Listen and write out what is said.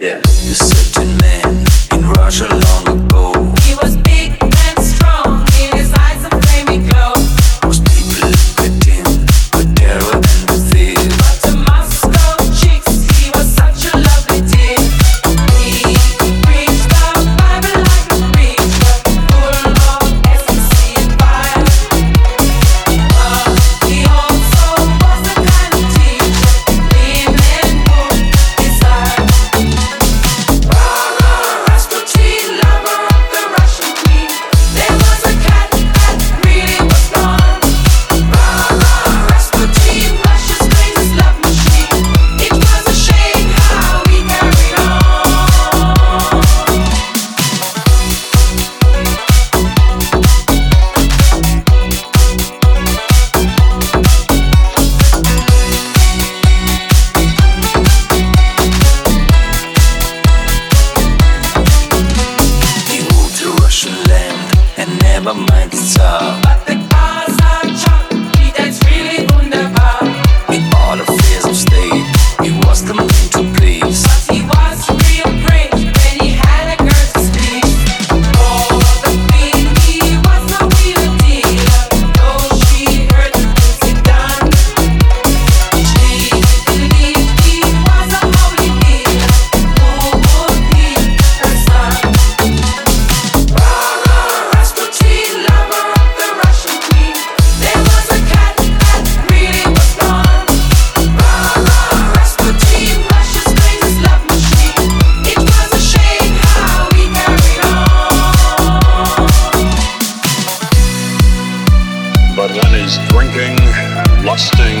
Yeah. never mind, it's all